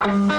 Thank you.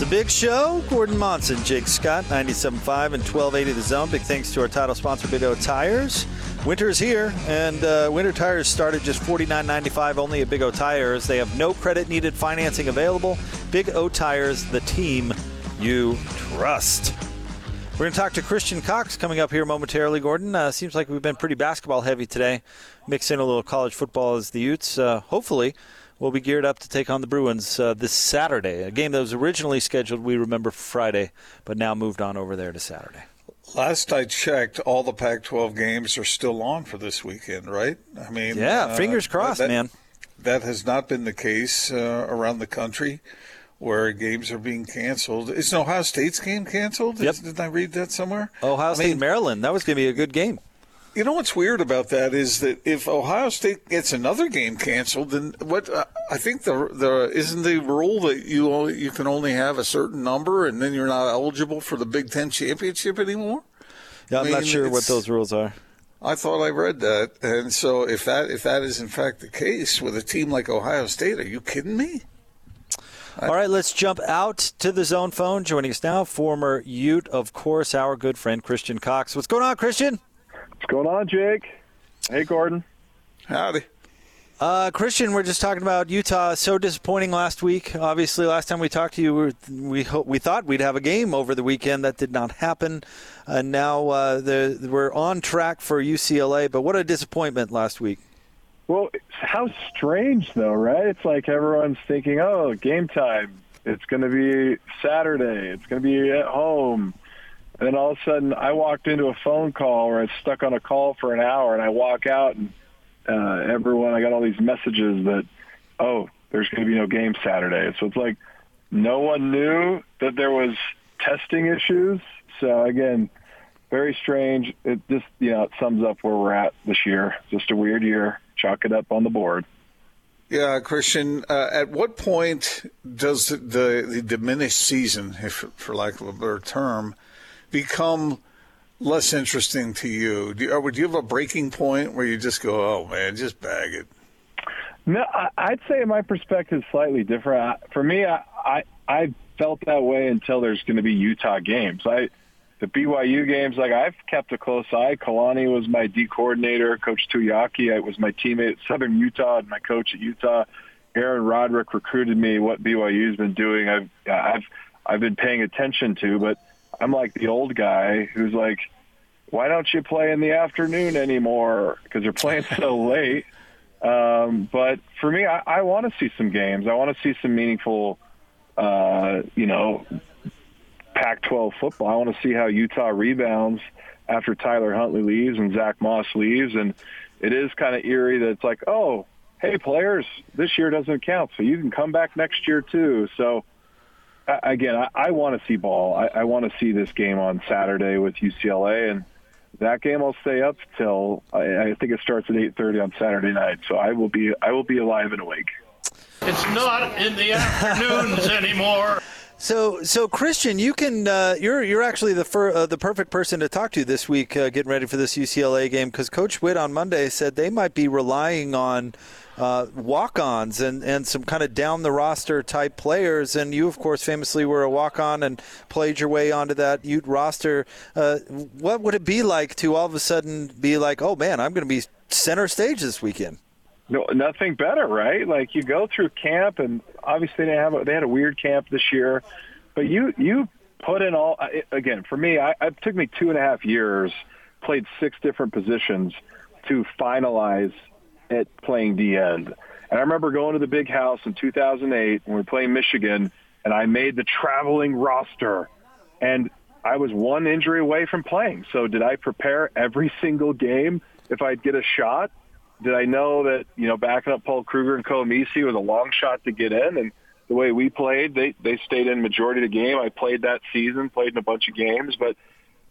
It's a big show. Gordon Monson, Jake Scott, 97.5 and 1280 The Zone. Big thanks to our title sponsor, Big O Tires. Winter is here, and uh, winter tires start at just $49.95 only at Big O Tires. They have no credit needed financing available. Big O Tires, the team you trust. We're going to talk to Christian Cox coming up here momentarily, Gordon. Uh, seems like we've been pretty basketball heavy today. Mix in a little college football as the Utes. Uh, hopefully, we'll be geared up to take on the Bruins uh, this Saturday. A game that was originally scheduled, we remember, Friday, but now moved on over there to Saturday. Last I checked, all the Pac-12 games are still on for this weekend, right? I mean, yeah, uh, fingers crossed, that, man. That has not been the case uh, around the country, where games are being canceled. Is Ohio State's game canceled? Yep. Didn't I read that somewhere? Ohio State, mean, Maryland. That was going to be a good game. You know what's weird about that is that if Ohio State gets another game canceled, then what? Uh, I think the the isn't the rule that you only, you can only have a certain number, and then you're not eligible for the Big Ten championship anymore. Yeah, I'm I mean, not sure what those rules are. I thought I read that, and so if that if that is in fact the case with a team like Ohio State, are you kidding me? All right, let's jump out to the zone phone. Joining us now, former Ute, of course, our good friend Christian Cox. What's going on, Christian? What's going on, Jake? Hey, Gordon. Howdy. Uh, Christian, we're just talking about Utah. So disappointing last week. Obviously, last time we talked to you, we we, we thought we'd have a game over the weekend. That did not happen. And now uh, the, we're on track for UCLA. But what a disappointment last week. Well, how strange though, right? It's like everyone's thinking, "Oh, game time. It's going to be Saturday. It's going to be at home." And then all of a sudden, I walked into a phone call where I was stuck on a call for an hour, and I walk out, and uh, everyone, I got all these messages that, oh, there's going to be no game Saturday. So it's like no one knew that there was testing issues. So again, very strange. It just, you know, it sums up where we're at this year. Just a weird year. Chalk it up on the board. Yeah, Christian. Uh, at what point does the, the diminished season, if for lack of a better term, become less interesting to you? Do you, or do you have a breaking point where you just go, "Oh man, just bag it"? No, I'd say my perspective is slightly different. For me, I I, I felt that way until there's going to be Utah games. I the BYU games, like I've kept a close eye. Kalani was my D coordinator. Coach Tuiaki I was my teammate at Southern Utah and my coach at Utah. Aaron Roderick recruited me. What BYU's been doing, I've I've I've been paying attention to, but I'm like the old guy who's like, why don't you play in the afternoon anymore? Because they're playing so late. Um, but for me, I, I want to see some games. I want to see some meaningful, uh, you know, Pac-12 football. I want to see how Utah rebounds after Tyler Huntley leaves and Zach Moss leaves. And it is kind of eerie that it's like, oh, hey, players, this year doesn't count, so you can come back next year too. So again, I, I want to see ball. I, I want to see this game on Saturday with UCLA, and that game I'll stay up till I, I think it starts at 8:30 on Saturday night. So I will be I will be alive and awake. It's not in the afternoons anymore. So, so Christian, you can uh, you're you're actually the fir- uh, the perfect person to talk to this week, uh, getting ready for this UCLA game because Coach Witt on Monday said they might be relying on uh, walk-ons and, and some kind of down the roster type players. And you, of course, famously were a walk-on and played your way onto that Ute roster. Uh, what would it be like to all of a sudden be like, oh man, I'm going to be center stage this weekend? No, nothing better, right? Like you go through camp, and obviously they have a, they had a weird camp this year, but you you put in all again for me. I, it took me two and a half years, played six different positions to finalize at playing D end. And I remember going to the big house in 2008 when we were playing Michigan, and I made the traveling roster. And I was one injury away from playing. So did I prepare every single game if I'd get a shot? Did I know that, you know, backing up Paul Kruger and Koa was a long shot to get in? And the way we played. They they stayed in majority of the game. I played that season, played in a bunch of games, but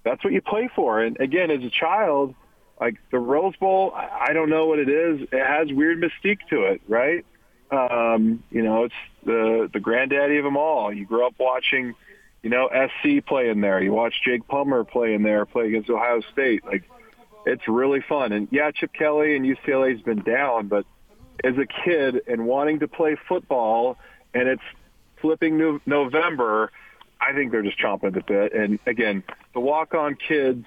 that's what you play for. And again, as a child, like the Rose Bowl, I don't know what it is. It has weird mystique to it, right? Um, you know, it's the the granddaddy of them all. You grew up watching, you know, SC play in there. You watch Jake Plummer play in there, play against Ohio State. Like, it's really fun. And yeah, Chip Kelly and UCLA's been down, but as a kid and wanting to play football, and it's flipping no- November, I think they're just chomping at the bit. And again, the walk-on kids,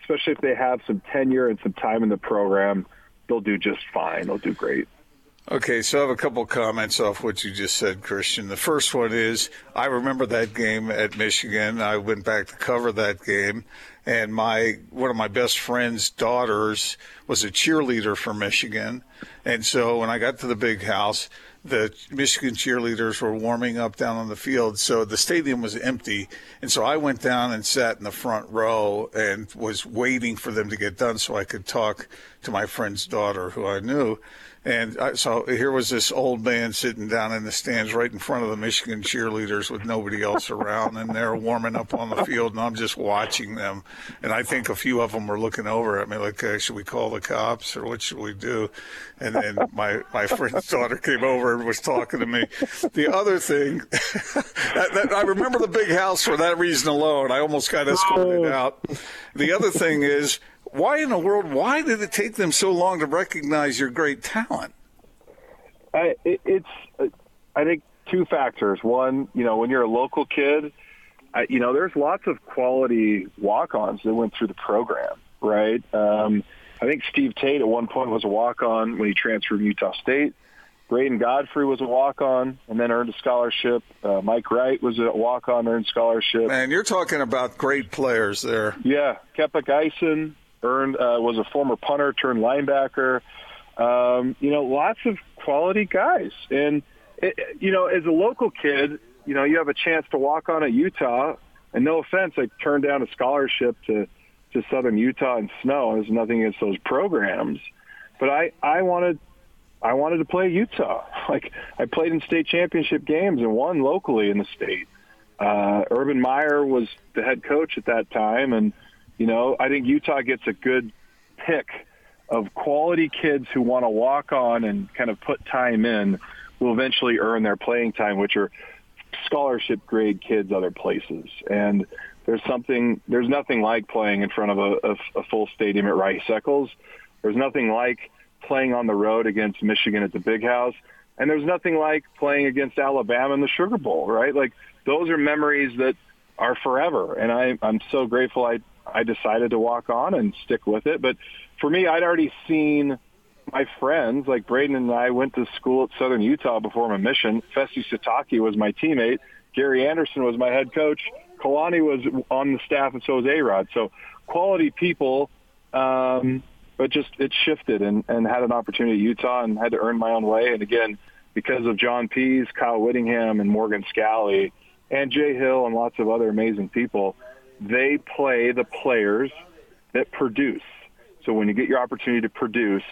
especially if they have some tenure and some time in the program, they'll do just fine. They'll do great. Okay, so I have a couple comments off what you just said, Christian. The first one is I remember that game at Michigan. I went back to cover that game, and my one of my best friend's daughters was a cheerleader for Michigan, and so when I got to the big house, the Michigan cheerleaders were warming up down on the field, so the stadium was empty, and so I went down and sat in the front row and was waiting for them to get done so I could talk to my friend's daughter, who I knew. And I, so here was this old man sitting down in the stands right in front of the Michigan cheerleaders with nobody else around, and they're warming up on the field, and I'm just watching them. And I think a few of them were looking over at me like, hey, "Should we call the cops or what should we do?" And then my my friend's daughter came over and was talking to me. The other thing, that, that, I remember the big house for that reason alone. I almost got escorted oh. out. The other thing is why in the world? Why did it take them so long to recognize your great talent? I, it, it's, uh, I think, two factors. One, you know, when you're a local kid, I, you know, there's lots of quality walk-ons that went through the program, right? Um, I think Steve Tate at one point was a walk-on when he transferred from Utah State. Braden Godfrey was a walk-on and then earned a scholarship. Uh, Mike Wright was a walk-on, earned scholarship. Man, you're talking about great players there. Yeah, Kepik Eisen, earned uh, was a former punter turned linebacker. Um, you know, lots of quality guys, and it, you know, as a local kid, you know, you have a chance to walk on at Utah. And no offense, I turned down a scholarship to to Southern Utah and snow. There's nothing against those programs, but I I wanted I wanted to play Utah. Like I played in state championship games and won locally in the state. Uh, Urban Meyer was the head coach at that time, and you know, I think Utah gets a good pick of quality kids who want to walk on and kind of put time in will eventually earn their playing time, which are scholarship grade kids other places. And there's something, there's nothing like playing in front of a, a, a full stadium at Rice Eccles. There's nothing like playing on the road against Michigan at the Big House. And there's nothing like playing against Alabama in the Sugar Bowl, right? Like those are memories that are forever. And I, I'm so grateful I I decided to walk on and stick with it. But for me, I'd already seen my friends, like Braden and I went to school at Southern Utah before my mission. Fesi Sitake was my teammate. Gary Anderson was my head coach. Kalani was on the staff, and so was A-Rod. So quality people, um, but just it shifted and, and had an opportunity at Utah and had to earn my own way. And again, because of John Pease, Kyle Whittingham, and Morgan Scalley, and Jay Hill, and lots of other amazing people – they play the players that produce. So when you get your opportunity to produce,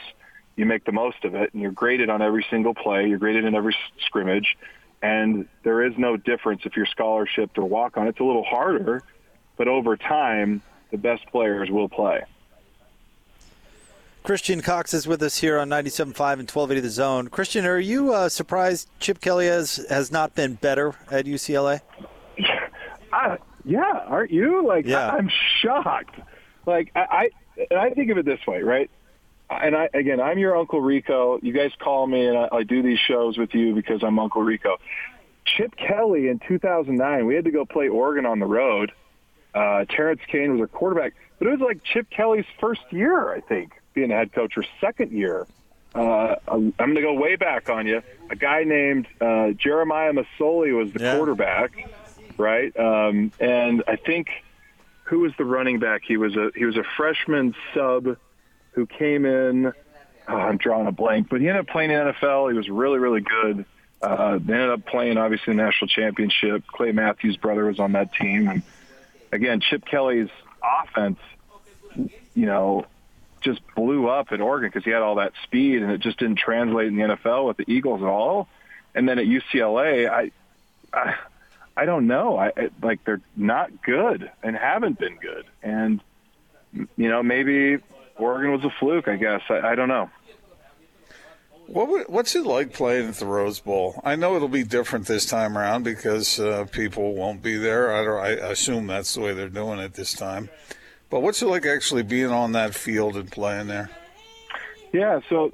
you make the most of it, and you're graded on every single play. You're graded in every scrimmage, and there is no difference if you're scholarship or walk on. It's a little harder, but over time, the best players will play. Christian Cox is with us here on 97.5 and 1280 The Zone. Christian, are you uh, surprised Chip Kelly has, has not been better at UCLA? Yeah, aren't you? Like, yeah. I, am shocked. Like, I, I, I think of it this way, right? And I, again, I'm your Uncle Rico. You guys call me, and I, I do these shows with you because I'm Uncle Rico. Chip Kelly in 2009, we had to go play Oregon on the road. Uh, Terrance Cain was our quarterback, but it was like Chip Kelly's first year, I think, being a head coach, or second year. Uh, I'm going to go way back on you. A guy named uh, Jeremiah Masoli was the yeah. quarterback right? Um, and I think who was the running back? He was a he was a freshman sub who came in. Oh, I'm drawing a blank, but he ended up playing in NFL. He was really really good. Uh, they ended up playing obviously the national championship. Clay Matthews' brother was on that team, and again, Chip Kelly's offense, you know, just blew up in Oregon because he had all that speed, and it just didn't translate in the NFL with the Eagles at all. and then at UCLA, I, I, I don't know. I I- like they're not good and haven't been good, and you know maybe Oregon was a fluke. I guess I, I don't know. What would, what's it like playing at the Rose Bowl? I know it'll be different this time around because uh, people won't be there. I, don't, I assume that's the way they're doing it this time. But what's it like actually being on that field and playing there? Yeah, so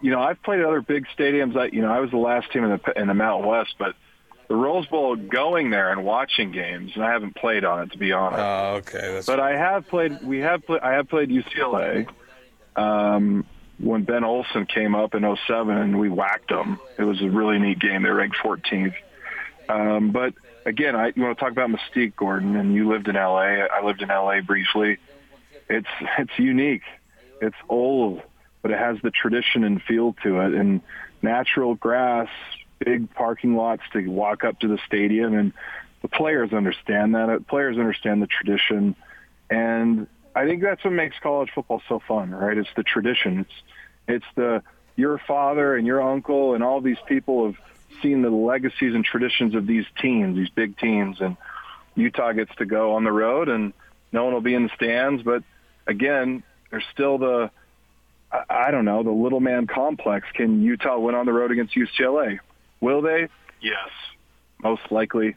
you know, I've played at other big stadiums. I, you know, I was the last team in the in the Mountain West, but the Rose Bowl, going there and watching games, and I haven't played on it to be honest. Oh, okay. That's but I have played. We have played. I have played UCLA. Um, when Ben Olson came up in 07 and we whacked them, it was a really neat game. They ranked 14th. Um, but again, I, you want to talk about mystique, Gordon, and you lived in LA. I lived in LA briefly. It's it's unique. It's old, but it has the tradition and feel to it, and natural grass, big parking lots to walk up to the stadium, and the players understand that. Players understand the tradition, and I think that's what makes college football so fun, right? It's the tradition. It's it's the your father and your uncle and all these people have seen the legacies and traditions of these teams, these big teams, and Utah gets to go on the road, and no one will be in the stands. But again, there's still the I don't know the little man complex. Can Utah win on the road against UCLA? Will they? Yes, most likely.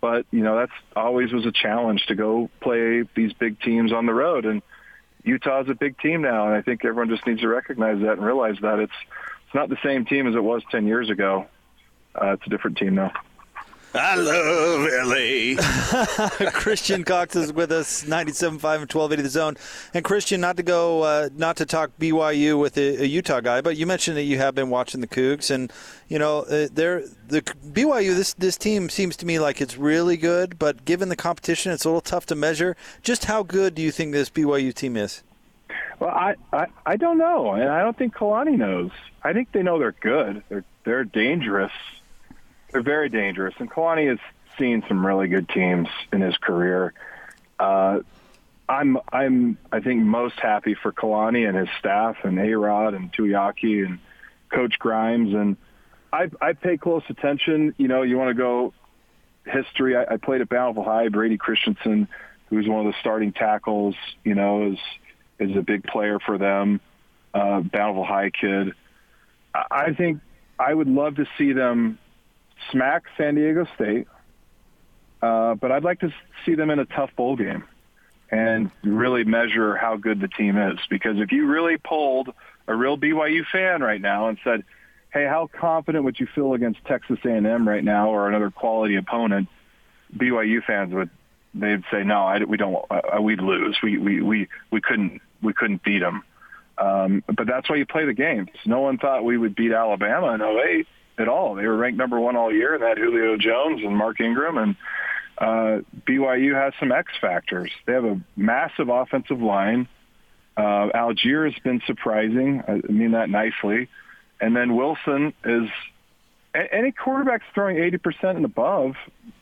But you know that's always was a challenge to go play these big teams on the road, and Utah's a big team now, and I think everyone just needs to recognize that and realize that it's it's not the same team as it was ten years ago. Uh, it's a different team now. I love LA. Christian Cox is with us, 97.5 and 1280 The Zone. And Christian, not to go, uh, not to talk BYU with a, a, Utah guy, but you mentioned that you have been watching the Cougs, and you know uh, they're the BYU. This this team seems to me like it's really good, but given the competition, it's a little tough to measure. Just how good do you think this BYU team is? Well, I, I I don't know, and I don't think Kalani knows. I think they know they're good. They're they're dangerous they're very dangerous. And Kalani has seen some really good teams in his career. Uh, I'm I'm I think most happy for Kalani and his staff and A Rod and Tuiaki and Coach Grimes and I I pay close attention. You know, you want to go history. I, I played at Bountiful High. Brady Christensen, who's one of the starting tackles, you know, is is a big player for them. Uh, Bountiful High kid. I think I would love to see them smack San Diego State, uh, but I'd like to see them in a tough bowl game and really measure how good the team is. Because if you really polled a real BYU fan right now and said, "Hey, how confident would you feel against Texas A&M right now or another quality opponent?" BYU fans would they'd say, "No, I, we don't. Uh, we'd lose. We we we we couldn't we couldn't beat them." Um, but that's why you play the games. No one thought we would beat Alabama in 08 at all. They were ranked number one all year, and that Julio Jones and Mark Ingram, and uh, BYU has some X factors. They have a massive offensive line. Uh, Allgeier has been surprising. I mean that nicely. And then Wilson is any quarterback's throwing 80% and above.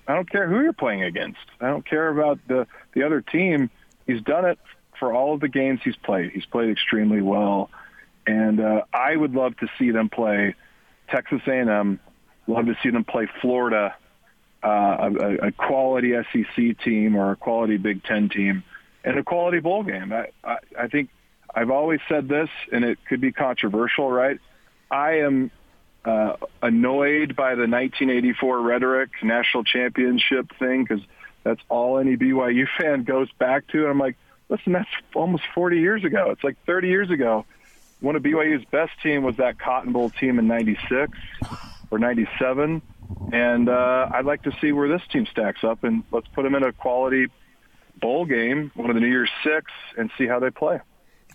I don't care who you're playing against. I don't care about the the other team. He's done it for all of the games he's played. He's played extremely well, and uh, I would love to see them play Texas A&M. Love to see them play Florida, uh, a, a quality SEC team or a quality Big Ten team, and a quality bowl game. I, I, I think I've always said this, and it could be controversial, right? I am uh, annoyed by the 1984 rhetoric, national championship thing, because that's all any BYU fan goes back to. And I'm like, listen, that's almost 40 years ago. It's like 30 years ago one of BYU's best team was that Cotton Bowl team in '96 or '97, and uh, I'd like to see where this team stacks up, and let's put them in a quality bowl game, one of the New Year's Six, and see how they play.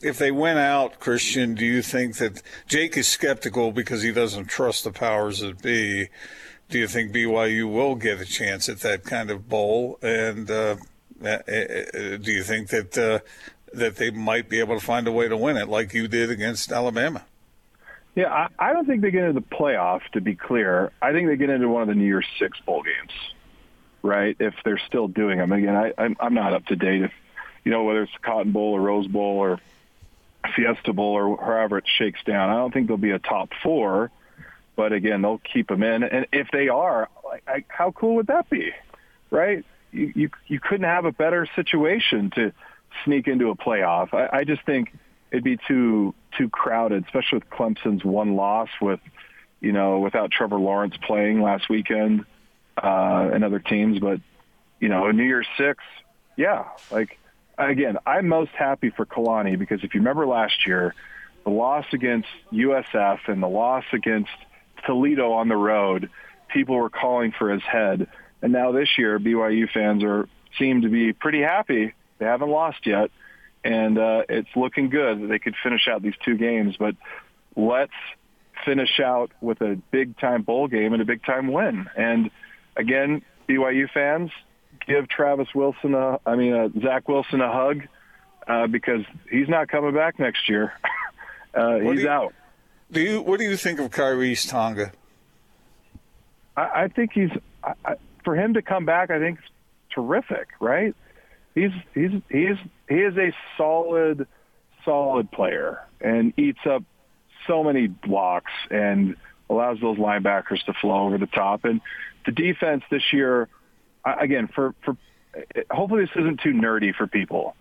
If they went out, Christian, do you think that Jake is skeptical because he doesn't trust the powers that be? Do you think BYU will get a chance at that kind of bowl? And uh, uh, uh do you think that uh, that they might be able to find a way to win it, like you did against Alabama. Yeah, I, I don't think they get into the playoff. To be clear, I think they get into one of the New Year's Six bowl games, right? If they're still doing them. Again, I, I'm, I'm not up to date. If you know whether it's Cotton Bowl or Rose Bowl or Fiesta Bowl or however it shakes down, I don't think there'll be a top four. but again, they'll keep them in. And if they are, like, I, how cool would that be, right? You, you you couldn't have a better situation to sneak into a playoff. I, I just think it'd be too too crowded, especially with Clemson's one loss with you know without Trevor Lawrence playing last weekend uh, and other teams. But you know, New Year's Six, yeah, like again, I'm most happy for Kalani because if you remember last year, the loss against USF and the loss against Toledo on the road, people were calling for his head. And now this year, BYU fans are seem to be pretty happy. They haven't lost yet, and uh, it's looking good that they could finish out these two games. But let's finish out with a big time bowl game and a big time win. And again, BYU fans, give Travis Wilson a, I mean, uh, Zach Wilson a hug uh, because he's not coming back next year. uh, he's you, out. Do you? What do you think of Khyiris Tonga? I, I think he's I, I, for him to come back. I think it's terrific. Right? He's he's he's he is a solid solid player and eats up so many blocks and allows those linebackers to flow over the top. And the defense this year, again, for for hopefully this isn't too nerdy for people.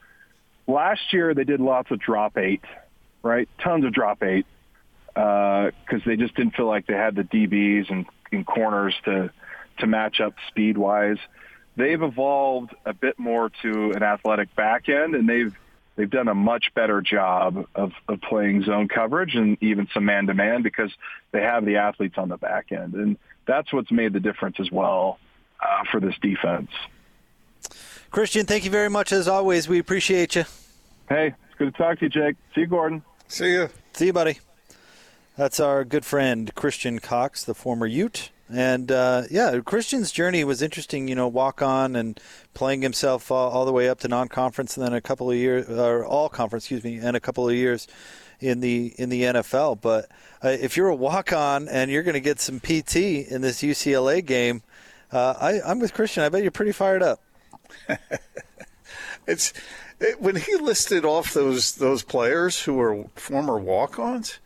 Last year they did lots of drop eight, right? Tons of drop eight because uh, they just didn't feel like they had the DBs and, and corners to to match up speed wise. They've evolved a bit more to an athletic back end, and they've they've done a much better job of, of playing zone coverage and even some man to man because they have the athletes on the back end, and that's what's made the difference as well uh, for this defense. Christian, thank you very much as always. We appreciate you. Hey, it's good to talk to you, Jake. See you, Gordon. See you. See you, buddy. That's our good friend Christian Cox, the former Ute. And uh, yeah, Christian's journey was interesting. You know, walk on and playing himself all, all, the way up to non-conference, and then a couple of years, or all conference, excuse me, and a couple of years in the in the NFL. But uh, if you're a walk on and you're going to get some PT in this UCLA game, uh, I, I'm with Christian. I bet you're pretty fired up. it's it, when he listed off those those players who were former walk-ons.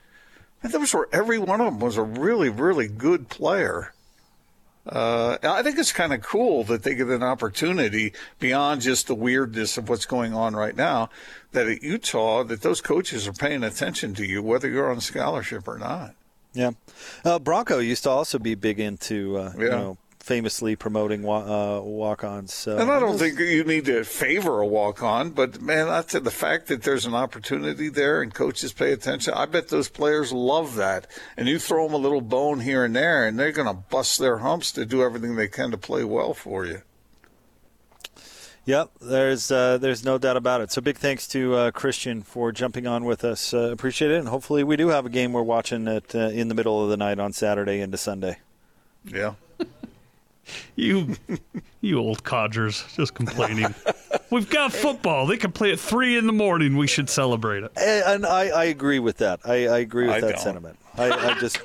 And those were every one of them was a really, really good player. Uh, I think it's kind of cool that they get an opportunity beyond just the weirdness of what's going on right now. That at Utah, that those coaches are paying attention to you, whether you're on scholarship or not. Yeah, uh, Bronco used to also be big into uh, yeah. you know famously promoting uh, walk-ons. So. And I don't think you need to favor a walk-on, but man, that's the fact that there's an opportunity there and coaches pay attention. I bet those players love that. And you throw them a little bone here and there, and they're going to bust their humps to do everything they can to play well for you. Yep, there's uh, there's no doubt about it. So big thanks to uh, Christian for jumping on with us. Uh, appreciate it, and hopefully we do have a game we're watching it uh, in the middle of the night on Saturday into Sunday. Yeah. You, you old codgers, just complaining. We've got football. They can play at three in the morning. We should celebrate it. And I, I agree with that. I, I agree with I that don't. sentiment. I, I just,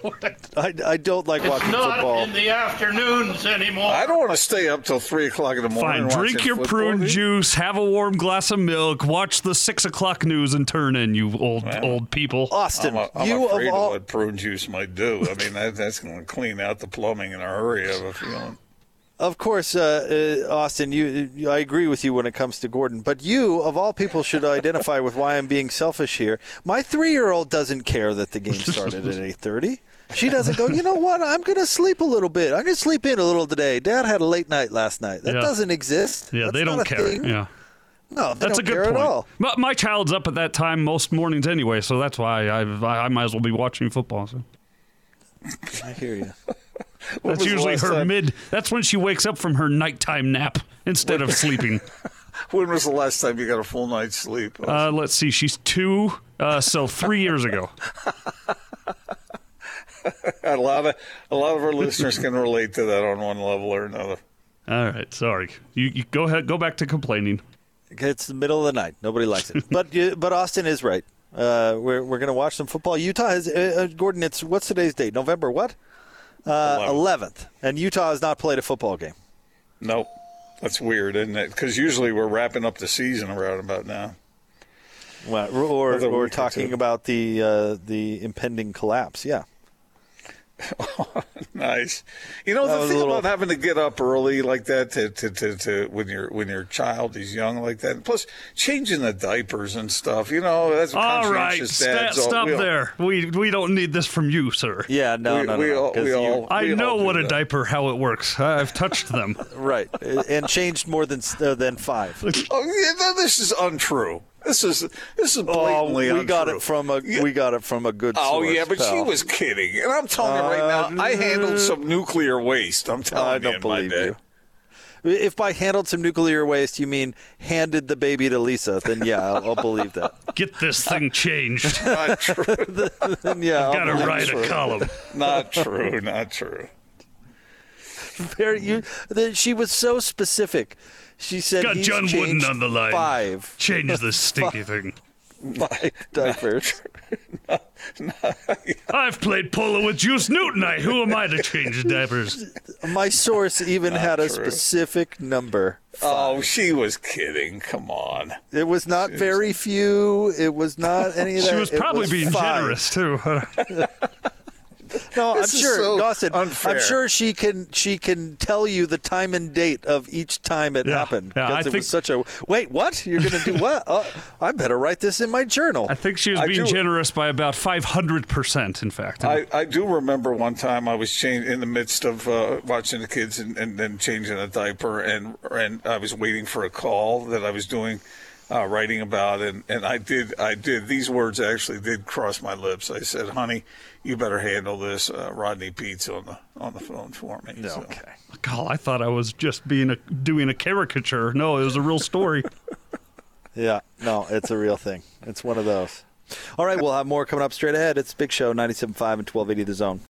I, I don't like It's watching not football. in the afternoons anymore. I don't want to stay up till three o'clock in the morning. Fine, drink your football. prune juice, have a warm glass of milk, watch the six o'clock news, and turn in. You old old people. Austin, I'm, a, I'm you afraid of of all, what prune juice might do. I mean, that, that's going to clean out the plumbing in a hurry. I have a feeling. Of course, uh, uh, Austin, you, you, I agree with you when it comes to Gordon, but you, of all people, should identify with why I'm being selfish here. My three-year-old doesn't care that the game started at 8:30. She doesn't go. You know what? I'm going to sleep a little bit. I'm going to sleep in a little today. Dad had a late night last night. That Yeah. doesn't exist. Yeah, That's they don't care. thing. Yeah. No, they That's a don't good care point. at all. My, my child's up at that time most mornings anyway, so that's why I, I, I might as well be watching football. So. I hear you. When That's usually her time- mid. That's when she wakes up from her nighttime nap instead of sleeping. When was the last time you got a full night's sleep? Uh, let's see. She's two, uh, so three years ago. a lot of a lot of our listeners can relate to that on one level or another. All right, sorry. You, you go ahead. Go back to complaining. It's the middle of the night. Nobody likes it. but you- but Austin is right. Uh, we're we're going to watch some football. Utah has uh, uh, Gordon. It's what's today's date? November what? Uh, Eleventh, and Utah has not played a football game. Nope, that's weird, isn't it? Because usually we're wrapping up the season around about now. Well, or or or talking two. about the uh, the impending collapse. Yeah. nice. You know That the thing little- about having to get up early like that to, to, to, to when your when your child is young like that. Plus changing the diapers and stuff. You know that's what All right, conscientious sta- all- stop we all- there. We we don't need this from you, sir. Yeah, no, we, no, no. we no, all, 'cause we you- all, I we know all do what a that. diaper how it works. I've touched them. right, and changed more than uh, than five. Oh, yeah, this is untrue. This is this is Oh, blatantly we got it from a Yeah. we got it from a good. Oh source, yeah, but she was kidding, and I'm telling you right now, I uh, handled some nuclear waste. I'm telling I you, don't in my believe day. you. If by handled some nuclear waste you mean handed the baby to Lisa, then yeah, I'll, I'll believe that. Get this thing changed. Not true. Then yeah, I'll Got to write it. a column. not true. Not true. Very, you, the, she was so specific. She said Got he's John Wooden on the line. Five, Change this stinky thing. five diapers. I've played polo with Juice Newton. I, who am I to change diapers? My source even ah, had a true. specific number. Oh, she was kidding. Come on. It was not very few. It was not any of that. She was It probably being five. generous too. No, This I'm sure, so Dawson. unfair. I'm sure she can. She can tell you the time and date of each time it Yeah, happened yeah, because I it think- was such a. Wait, what? You're going to do what? Uh, I better write this in my journal. I think she was I being do- generous by about five hundred percent. In fact, I, I do remember one time I was change, in the midst of uh, watching the kids and, and then changing a diaper, and and I was waiting for a call that I was doing, uh, writing about, and, and I did I did these words actually did cross my lips. I said, "Honey, you better handle this." Uh, Rodney Peete's on the on the phone for me. so. okay. God, I thought I was just being a doing a caricature. No, it was a real story. Yeah, no, it's a real thing. It's one of those. All right, we'll have more coming up straight ahead. It's Big Show 97.5 and 1280 The Zone.